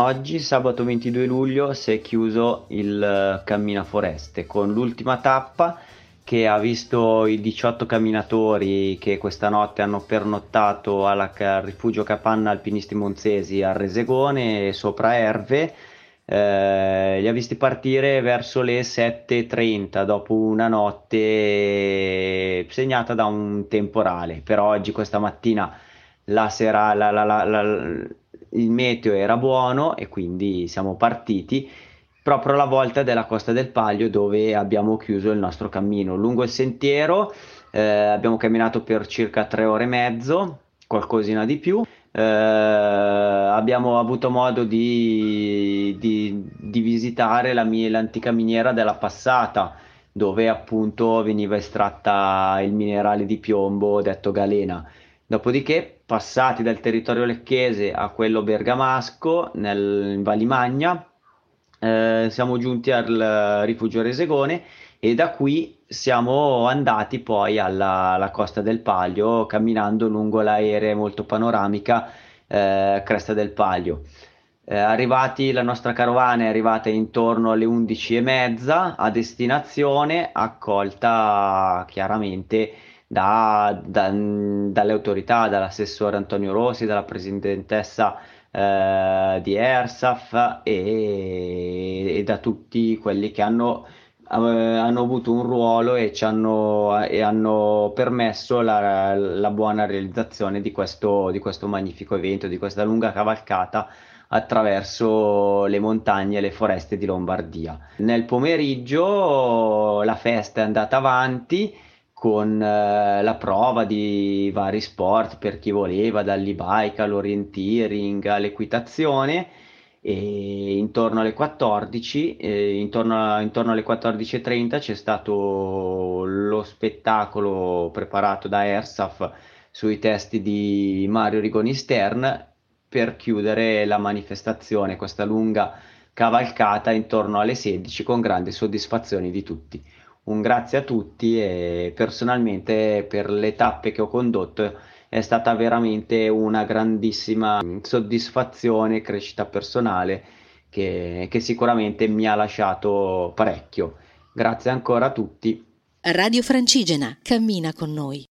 Oggi, sabato 22 luglio, si è chiuso il eh, Cammina Foreste con l'ultima tappa che ha visto i 18 camminatori che questa notte hanno pernottato al rifugio Capanna Alpinisti Monzesi a Resegone sopra Erve eh, li ha visti partire verso le 7.30 dopo una notte segnata da un temporale. Per oggi, questa mattina, la sera, la, la, il meteo era buono e quindi siamo partiti proprio alla volta della Costa del Paglio dove abbiamo chiuso il nostro cammino. Lungo il sentiero eh, abbiamo camminato per circa tre ore e mezzo, qualcosina di più. Eh, abbiamo avuto modo di, di, di visitare la l'antica miniera della Passata, dove appunto veniva estratta il minerale di piombo detto galena. Dopodiché, passati dal territorio lecchese a quello bergamasco, nel, in Valimagna, eh, siamo giunti al rifugio Resegone e da qui siamo andati poi alla, alla Costa del Paglio camminando lungo l'aerea molto panoramica eh, Cresta del Paglio. Eh, arrivati, la nostra carovana è arrivata intorno alle 11.30 a destinazione, accolta chiaramente da, da, dalle autorità, dall'assessore Antonio Rossi, dalla presidentessa eh, di ERSAF e, e, da tutti quelli che hanno hanno avuto un ruolo e hanno, e hanno permesso la, la buona realizzazione di questo, di questo magnifico evento, di questa lunga cavalcata attraverso le montagne e le foreste di Lombardia. Nel pomeriggio la festa è andata avanti con eh, la prova di vari sport per chi voleva, dall'e-bike all'orienteering all'equitazione e intorno alle 14, eh, intorno, a, intorno alle 14.30 c'è stato lo spettacolo preparato da Ersaf sui testi di Mario Rigoni Stern per chiudere la manifestazione, questa lunga cavalcata intorno alle 16 con grande soddisfazione di tutti. Un grazie a tutti e personalmente per le tappe che ho condotto è stata veramente una grandissima soddisfazione e crescita personale che, che sicuramente mi ha lasciato parecchio. Grazie ancora a tutti. Radio Francigena, cammina con noi.